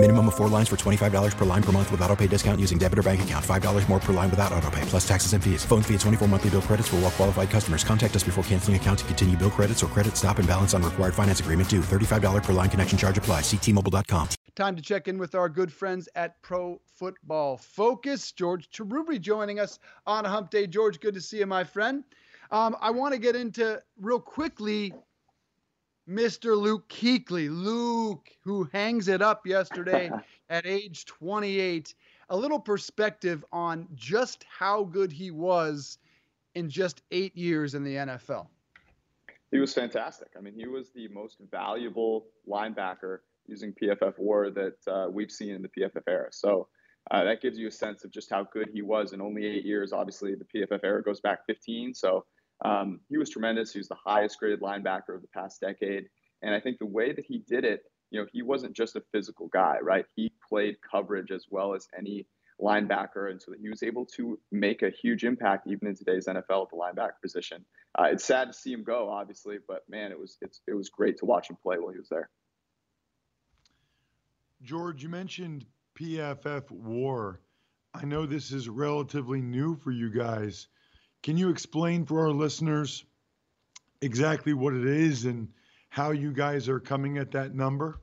Minimum of four lines for $25 per line per month with auto pay discount using debit or bank account. $5 more per line without auto pay, plus taxes and fees. Phone fee at 24 monthly bill credits for all well qualified customers. Contact us before canceling account to continue bill credits or credit stop and balance on required finance agreement due. $35 per line connection charge apply. Ctmobile.com. Time to check in with our good friends at Pro Football Focus. George Chahrouri joining us on hump day. George, good to see you, my friend. Um, I want to get into real quickly Mr. Luke Kuechly. Luke, who hangs it up yesterday at age 28. A little perspective on just how good he was in just eight years in the NFL. He was fantastic. I mean, he was the most valuable linebacker using PFF WAR that uh, we've seen in the PFF era. So uh, that gives you a sense of just how good he was in only eight years. Obviously, the PFF era goes back 15. So um, he was tremendous. He was the highest graded linebacker of the past decade. And I think the way that he did it, you know, he wasn't just a physical guy, right? He played coverage as well as any linebacker. And so he was able to make a huge impact even in today's NFL at the linebacker position. Uh, it's sad to see him go, obviously, but man, it was it was great to watch him play while he was there. George, you mentioned PFF WAR. I know this is relatively new for you guys. Can you explain for our listeners exactly what it is and how you guys are coming at that number?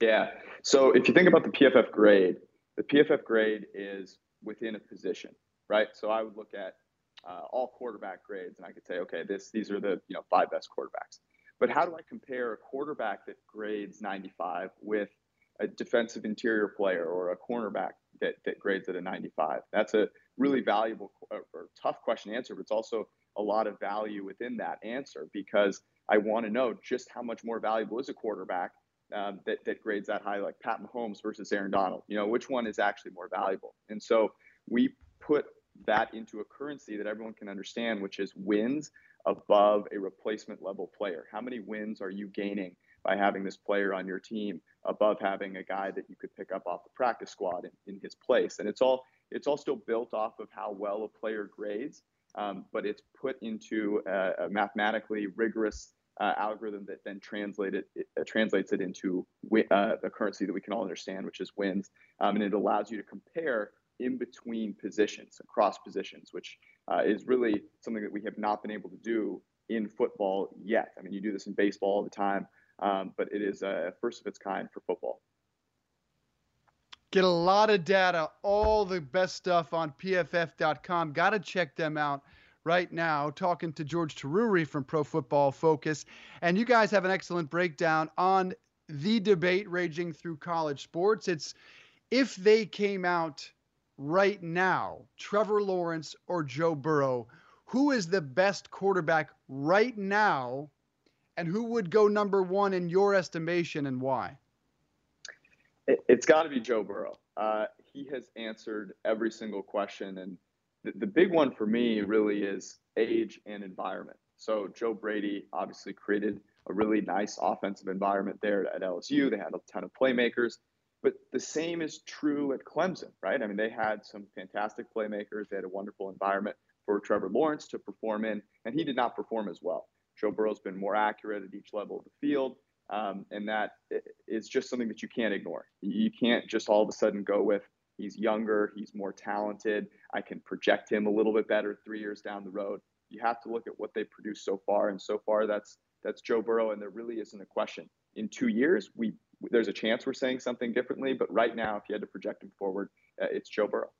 Yeah. So if you think about the PFF grade, the PFF grade is within a position, right? So I would look at uh, all quarterback grades, and I could say, okay, this these are the you know five best quarterbacks. But how do I compare a quarterback that grades 95 with a defensive interior player or a cornerback that, that grades at a 95? That's a really valuable or tough question to answer, but it's also a lot of value within that answer because I want to know just how much more valuable is a quarterback um, that, that grades that high, like Pat Mahomes versus Aaron Donald. You know, which one is actually more valuable? And so we put that into a currency that everyone can understand, which is wins above a replacement level player. How many wins are you gaining by having this player on your team above having a guy that you could pick up off the practice squad in, in his place? And it's all it's all still built off of how well a player grades, um, but it's put into a, a mathematically rigorous uh, algorithm that then translated it, uh, translates it into uh, a currency that we can all understand, which is wins, um, and it allows you to compare in between positions, across positions, which uh, is really something that we have not been able to do in football yet. I mean, you do this in baseball all the time, um, but it is a first of its kind for football. Get a lot of data, all the best stuff on pff.com. Got to check them out right now talking to George Chahrouri from Pro Football Focus. And you guys have an excellent breakdown on the debate raging through college sports. It's if they came out right now, Trevor Lawrence or Joe Burrow, who is the best quarterback right now? And who would go number one in your estimation and why? It's got to be Joe Burrow. Uh, he has answered every single question and the, the big one for me really is age and environment. So Joe Brady obviously created a really nice offensive environment there at LSU. They had a ton of playmakers, but the same is true at Clemson, right? I mean, they had some fantastic playmakers. They had a wonderful environment for Trevor Lawrence to perform in, and he did not perform as well. Joe Burrow's been more accurate at each level of the field, um, and that is just something that you can't ignore. You can't just all of a sudden go with He's younger, he's more talented. I can project him a little bit better three years down the road. You have to look at what they produced so far, and so far that's that's Joe Burrow, and there really isn't a question. In two years, we there's a chance we're saying something differently, but right now, if you had to project him forward, uh, it's Joe Burrow.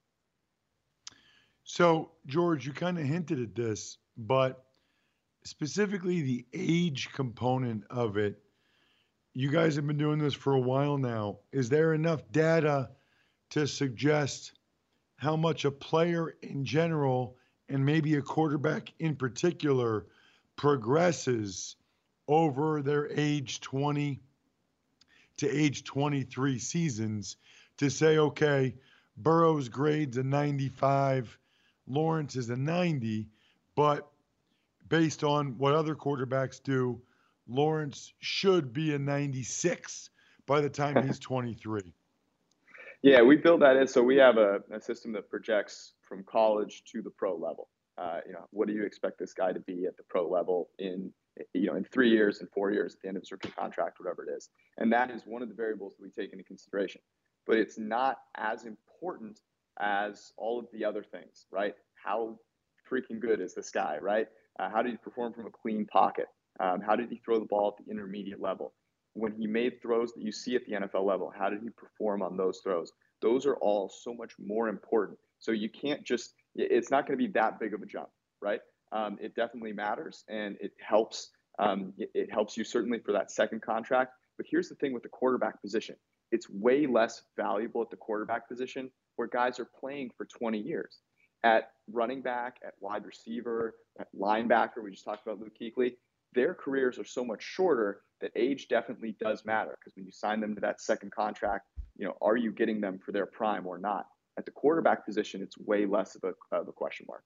So, George, you kind of hinted at this, but specifically the age component of it. You guys have been doing this for a while now. Is there enough data to suggest how much a player in general and maybe a quarterback in particular progresses over their age 20 to age 23 seasons to say, okay, Burrow's grade's a 95, Lawrence is a 90, but based on what other quarterbacks do, Lawrence should be a 96 by the time he's 23? Yeah, we build that in. So we have a, a system that projects from college to the pro level. Uh, you know, what do you expect this guy to be at the pro level in, you know, in three years and four years at the end of his rookie contract, whatever it is. And that is one of the variables that we take into consideration. But it's not as important as all of the other things, right? How freaking good is this guy, right? Uh, how did he perform from a clean pocket? Um, how did he throw the ball at the intermediate level? When he made throws that you see at the NFL level, how did he perform on those throws? Those are all so much more important. So you can't just, it's not going to be that big of a jump, right? Um, it definitely matters and it helps. Um, it, helps you certainly for that second contract. But here's the thing with the quarterback position it's way less valuable at the quarterback position where guys are playing for 20 years. At running back, at wide receiver, at linebacker, we just talked about Luke Kuechly, their careers are so much shorter that age definitely does matter because when you sign them to that second contract, you know, are you getting them for their prime or not? At the quarterback position, it's way less of a, of a question mark.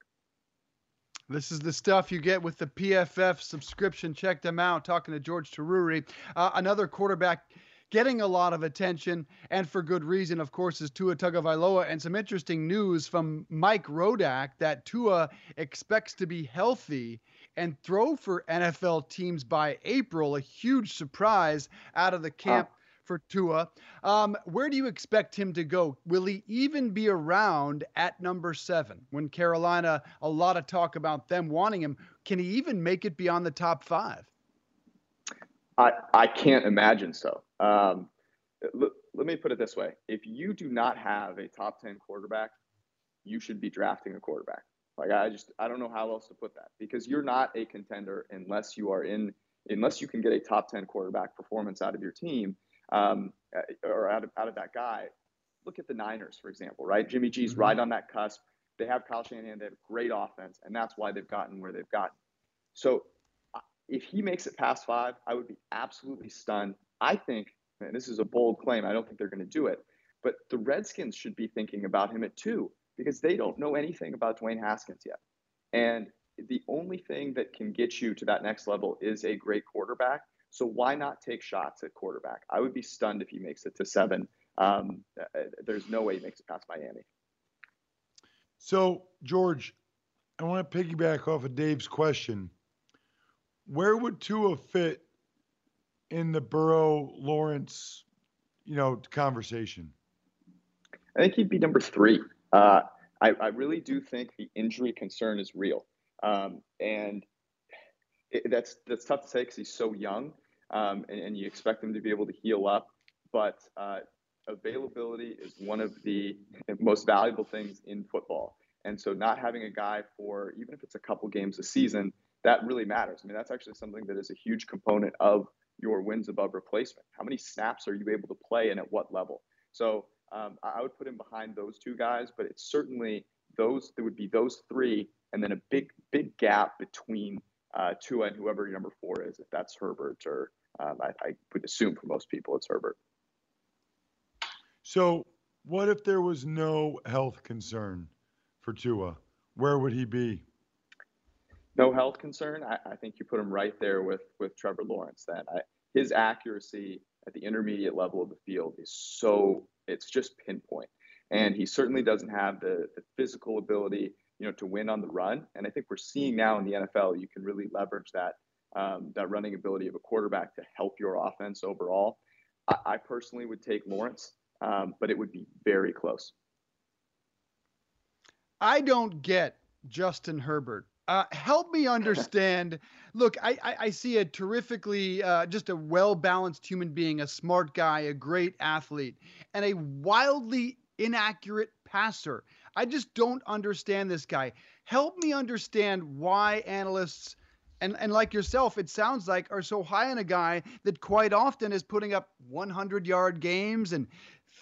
This is the stuff you get with the PFF subscription. Check them out. Talking to George Chahrouri, uh, another quarterback getting a lot of attention, and for good reason, of course, is Tua Tagovailoa. And some interesting news from Mike Rodak that Tua expects to be healthy and throw for NFL teams by April. A huge surprise out of the camp. For Tua. Um, where do you expect him to go? Will he even be around at number seven when Carolina, a lot of talk about them wanting him? Can he even make it beyond the top five? I, I can't imagine so. Um, l- let me put it this way: if you do not have a top ten quarterback, you should be drafting a quarterback. Like I just I don't know how else to put that because you're not a contender unless you are in unless you can get a top ten quarterback performance out of your team um, uh, or out of out of that guy. Look at the Niners, for example, right? Jimmy G's mm-hmm. right on that cusp. They have Kyle Shanahan. They have great offense, and that's why they've gotten where they've gotten. So if he makes it past five, I would be absolutely stunned. I think, and this is a bold claim, I don't think they're going to do it, but the Redskins should be thinking about him at two because they don't know anything about Dwayne Haskins yet. And the only thing that can get you to that next level is a great quarterback. So why not take shots at quarterback? I would be stunned if he makes it to seven. Um, there's no way he makes it past Miami. So, George, I want to piggyback off of Dave's question where would Tua fit in the Burrow Lawrence, you know, conversation? I think he'd be number three. Uh, I, I, really do think the injury concern is real, um, and it, that's that's tough to say because he's so young, um, and, and, you expect him to be able to heal up. But uh, availability is one of the most valuable things in football, and so not having a guy for even if it's a couple games a season that really matters. I mean, that's actually something that is a huge component of your wins above replacement. How many snaps are you able to play and at what level? So um, I would put him behind those two guys, but it's certainly those, there would be those three, and then a big, big gap between uh, Tua and whoever your number four is, if that's Herbert, or um, I, I would assume for most people it's Herbert. So, what if there was no health concern for Tua? Where would he be? no health concern, I, I, think you put him right there with with Trevor Lawrence. Then I, his accuracy at the intermediate level of the field is so it's just pinpoint, and he certainly doesn't have the, the physical ability, you know, to win on the run. And I think we're seeing now in the NFL you can really leverage that um, that running ability of a quarterback to help your offense overall. I, I personally would take Lawrence, um, but it would be very close. I don't get Justin Herbert. Uh, help me understand. Look, I, I, I, see a terrifically, uh, just a well balanced human being, a smart guy, a great athlete, and a wildly inaccurate passer. I just don't understand this guy. Help me understand why analysts. And, and like yourself, it sounds like are so high on a guy that quite often is putting up 100 yard games and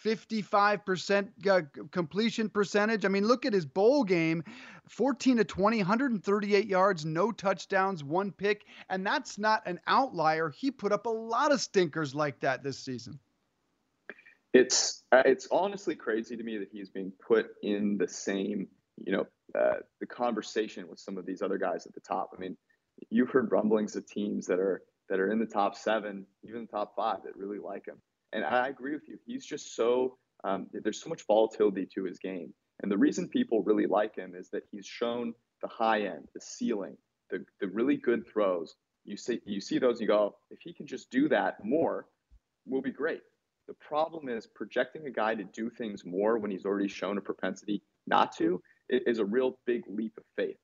55% uh, completion percentage. I mean, look at his bowl game 14 to 20, 138 yards, no touchdowns, one pick. And that's not an outlier. He put up a lot of stinkers like that this season. It's uh, it's honestly crazy to me that he's being put in the same, you know, uh, the conversation with some of these other guys at the top. I mean, you've heard rumblings of teams that are that are in the top seven, even the top five, that really like him. And I agree with you. He's just so um, there's so much volatility to his game. And the reason people really like him is that he's shown the high end, the ceiling, the, the really good throws. You see, you see those, you go, if he can just do that more, we'll be great. The problem is projecting a guy to do things more when he's already shown a propensity not to is a real big leap of faith.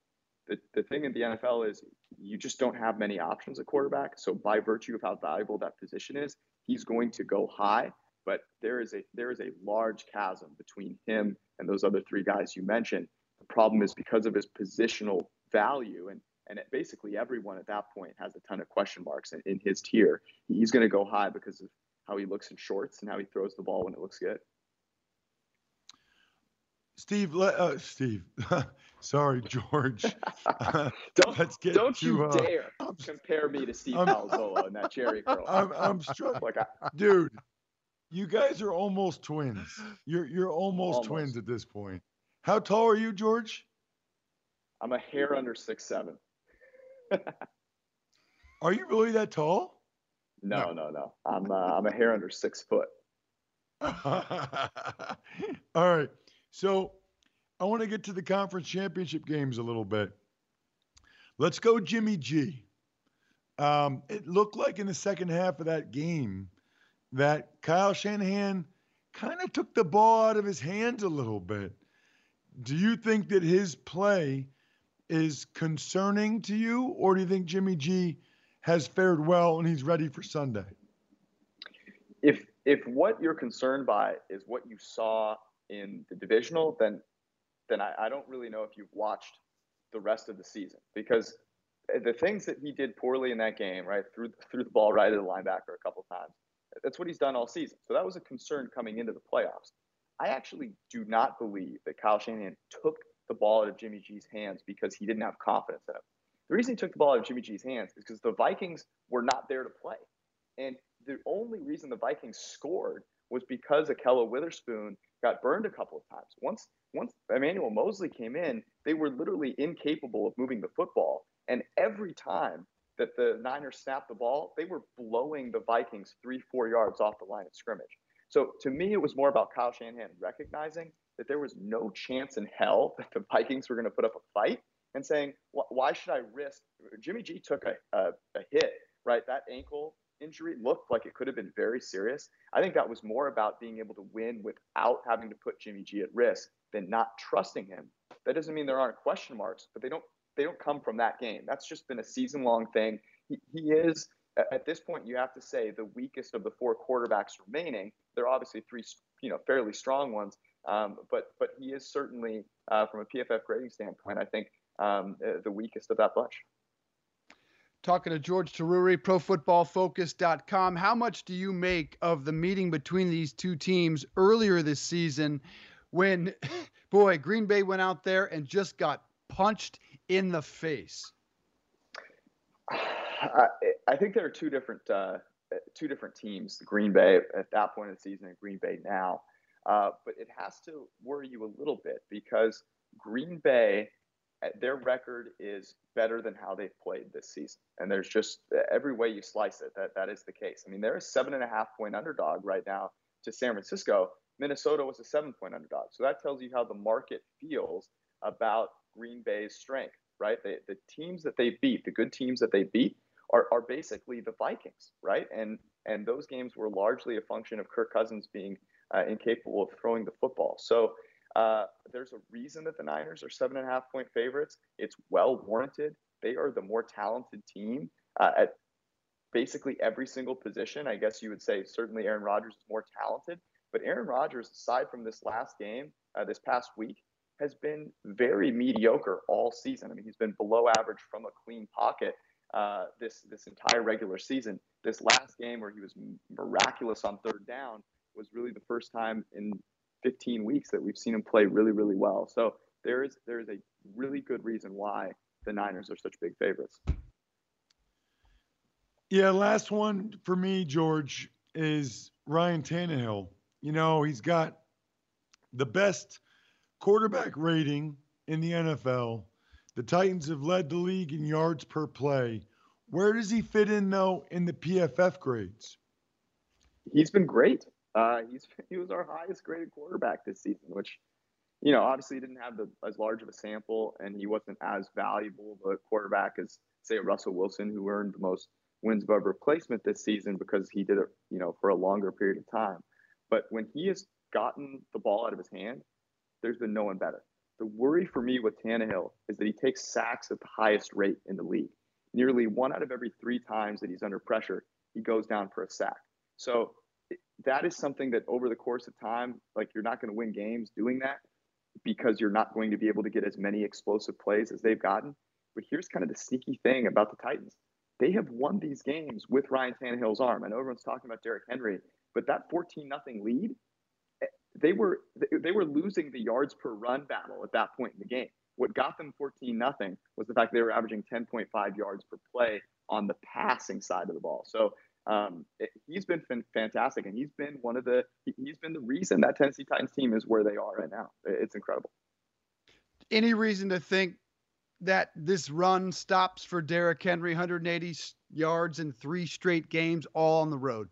The, the thing in the NFL is you just don't have many options at quarterback. So by virtue of how valuable that position is, he's going to go high. But there is a there is a large chasm between him and those other three guys you mentioned. The problem is because of his positional value and and basically everyone at that point has a ton of question marks in, in his tier. He's going to go high because of how he looks in shorts and how he throws the ball when it looks good. Steve, uh, Steve, sorry, George. don't let's get don't to, you uh, dare compare me to Steve Palazzolo and that cherry curl. I'm, I'm struck, like I, dude. You guys are almost twins. You're you're almost, almost, twins at this point. How tall are you, George? I'm a hair under six seven. are you really that tall? No, no, no. no. I'm uh, I'm a hair under six foot. All right. So I want to get to the conference championship games a little bit. Let's go, Jimmy G. Um, it looked like in the second half of that game that Kyle Shanahan kind of took the ball out of his hands a little bit. Do you think that his play is concerning to you, or do you think Jimmy G has fared well and he's ready for Sunday? If if what you're concerned by is what you saw in the divisional, then then I, I don't really know if you've watched the rest of the season because the things that he did poorly in that game, right, threw threw the ball right at the linebacker a couple times. That's what he's done all season. So that was a concern coming into the playoffs. I actually do not believe that Kyle Shanahan took the ball out of Jimmy G's hands because he didn't have confidence in him. The reason he took the ball out of Jimmy G's hands is because the Vikings were not there to play. And the only reason the Vikings scored was because Ahkello Witherspoon got burned a couple of times. Once once Emmanuel Moseley came in, they were literally incapable of moving the football. And every time that the Niners snapped the ball, they were blowing the Vikings three, four yards off the line of scrimmage. So to me, it was more about Kyle Shanahan recognizing that there was no chance in hell that the Vikings were going to put up a fight and saying, why should I risk? Jimmy G took a, a, a hit, right? That ankle injury looked like it could have been very serious. I think that was more about being able to win without having to put Jimmy G at risk than not trusting him. That doesn't mean there aren't question marks, but they don't they don't come from that game. That's just been a season long thing. He, he is at this point you have to say the weakest of the four quarterbacks remaining. There are obviously three you know fairly strong ones, um, but but he is certainly uh, from a PFF grading standpoint, I think um, the weakest of that bunch talking to George Chahrouri, ProFootballFocus.com. How much do you make of the meeting between these two teams earlier this season when, boy, Green Bay went out there and just got punched in the face? I, I think there are two different uh, two different teams. Green Bay at that point of the season and Green Bay now. Uh, but it has to worry you a little bit because Green Bay their record is better than how they've played this season. And there's just every way you slice it, that that is the case. I mean, they're a seven and a half point underdog right now to San Francisco. Minnesota was a seven point underdog. So that tells you how the market feels about Green Bay's strength, right? The, the teams that they beat, the good teams that they beat, are, are basically the Vikings, right? And and those games were largely a function of Kirk Cousins being uh, incapable of throwing the football. So uh, there's a reason that the Niners are seven and a half point favorites. It's well warranted. They are the more talented team uh, at basically every single position. I guess you would say certainly Aaron Rodgers is more talented, but Aaron Rodgers, aside from this last game, uh, this past week, has been very mediocre all season. I mean, he's been below average from a clean pocket uh, this this entire regular season. This last game where he was miraculous on third down was really the first time in 15 weeks that we've seen him play really, really well. So there is there is a really good reason why the Niners are such big favorites. Yeah, last one for me, George, is Ryan Tannehill. You know, he's got the best quarterback rating in the NFL. The Titans have led the league in yards per play. Where does he fit in, though, in the PFF grades? he's been great. Uh, he's he was our highest graded quarterback this season, which you know obviously didn't have the, as large of a sample, and he wasn't as valuable of a quarterback as say Russell Wilson, who earned the most wins above replacement this season because he did it you know for a longer period of time. But when he has gotten the ball out of his hand, there's been no one better. The worry for me with Tannehill is that he takes sacks at the highest rate in the league. Nearly one out of every three times that he's under pressure, he goes down for a sack. So that is something that over the course of time, like you're not going to win games doing that because you're not going to be able to get as many explosive plays as they've gotten. But here's kind of the sneaky thing about the Titans. They have won these games with Ryan Tannehill's arm. I know everyone's talking about Derrick Henry, but that 14 nothing lead, eh, they were they were losing the yards per run battle at that point in the game. What got them 14 nothing was the fact they were averaging 10.5 yards per play on the passing side of the ball. So um, it, he's been fantastic, and he's been one of the he's been the reason that Tennessee Titans team is where they are right now. It's incredible. Any reason to think that this run stops for Derrick Henry, 180 yards in three straight games, all on the road?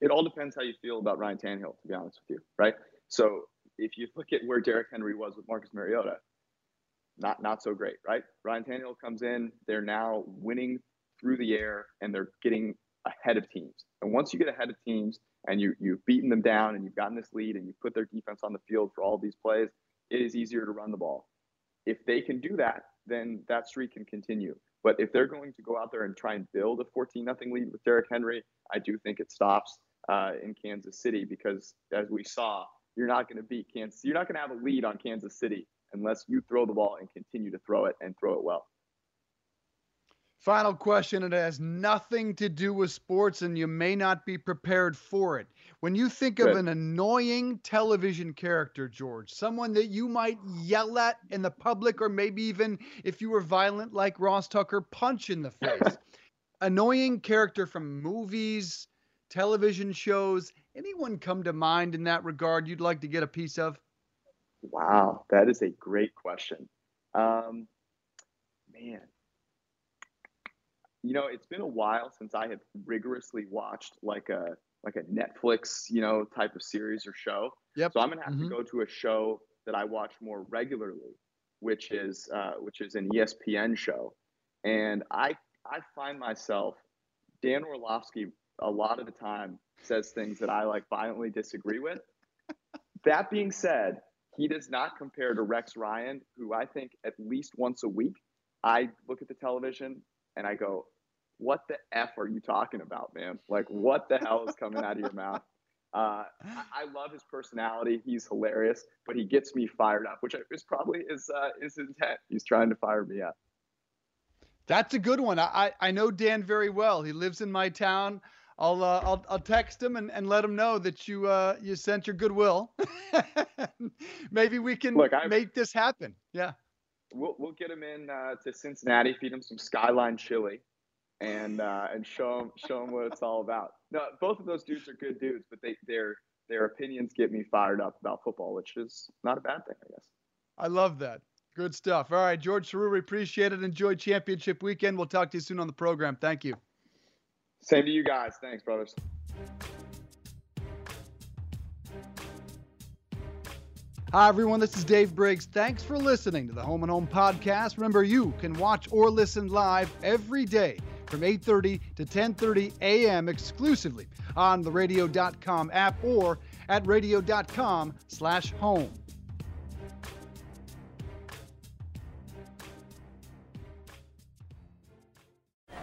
It all depends how you feel about Ryan Tannehill, to be honest with you, right? So if you look at where Derrick Henry was with Marcus Mariota, not not so great, right? Ryan Tannehill comes in, they're now winning through the air and they're getting ahead of teams. And once you get ahead of teams and you you've beaten them down and you've gotten this lead and you put their defense on the field for all these plays, it is easier to run the ball. If they can do that, then that streak can continue. But if they're going to go out there and try and build a 14 nothing lead with Derrick Henry, I do think it stops uh, in Kansas City because as we saw, you're not going to beat Kansas. You're not going to have a lead on Kansas City unless you throw the ball and continue to throw it and throw it well. Final question. It has nothing to do with sports, and you may not be prepared for it. When you think Good. of an annoying television character, George, someone that you might yell at in the public, or maybe even if you were violent like Ross Tucker, punch in the face. annoying character from movies, television shows. Anyone come to mind in that regard you'd like to get a piece of? Wow, that is a great question. Um, man, you know, it's been a while since I have rigorously watched like a like a Netflix, you know, type of series or show. Yep. So I'm gonna have mm-hmm. to go to a show that I watch more regularly, which is uh, which is an ESPN show, and I I find myself Dan Orlovsky a lot of the time says things that I like violently disagree with. that being said, he does not compare to Rex Ryan, who I think at least once a week I look at the television and I go, what the f are you talking about, man? Like, what the hell is coming out of your mouth? Uh, I, I, love his personality. He's hilarious, but he gets me fired up, which is probably his uh, his intent. He's trying to fire me up. That's a good one. I I know Dan very well. He lives in my town. I'll uh, I'll I'll text him and, and let him know that you uh you sent your goodwill. Maybe we can Look, make this happen. Yeah. We'll we'll get him in uh, to Cincinnati, feed him some Skyline chili, and uh, and show them show them what it's all about. No, both of those dudes are good dudes, but they their their opinions get me fired up about football, which is not a bad thing, I guess. I love that. Good stuff. All right, George Chahrouri, appreciate it. Enjoy championship weekend. We'll talk to you soon on the program. Thank you. Same to you guys. Thanks, brothers. Hi, everyone. This is Dave Briggs. Thanks for listening to the Home and Home podcast. Remember, you can watch or listen live every day from 8:30 to 10:30 a.m. exclusively on the radio.com app or at radio.com/home.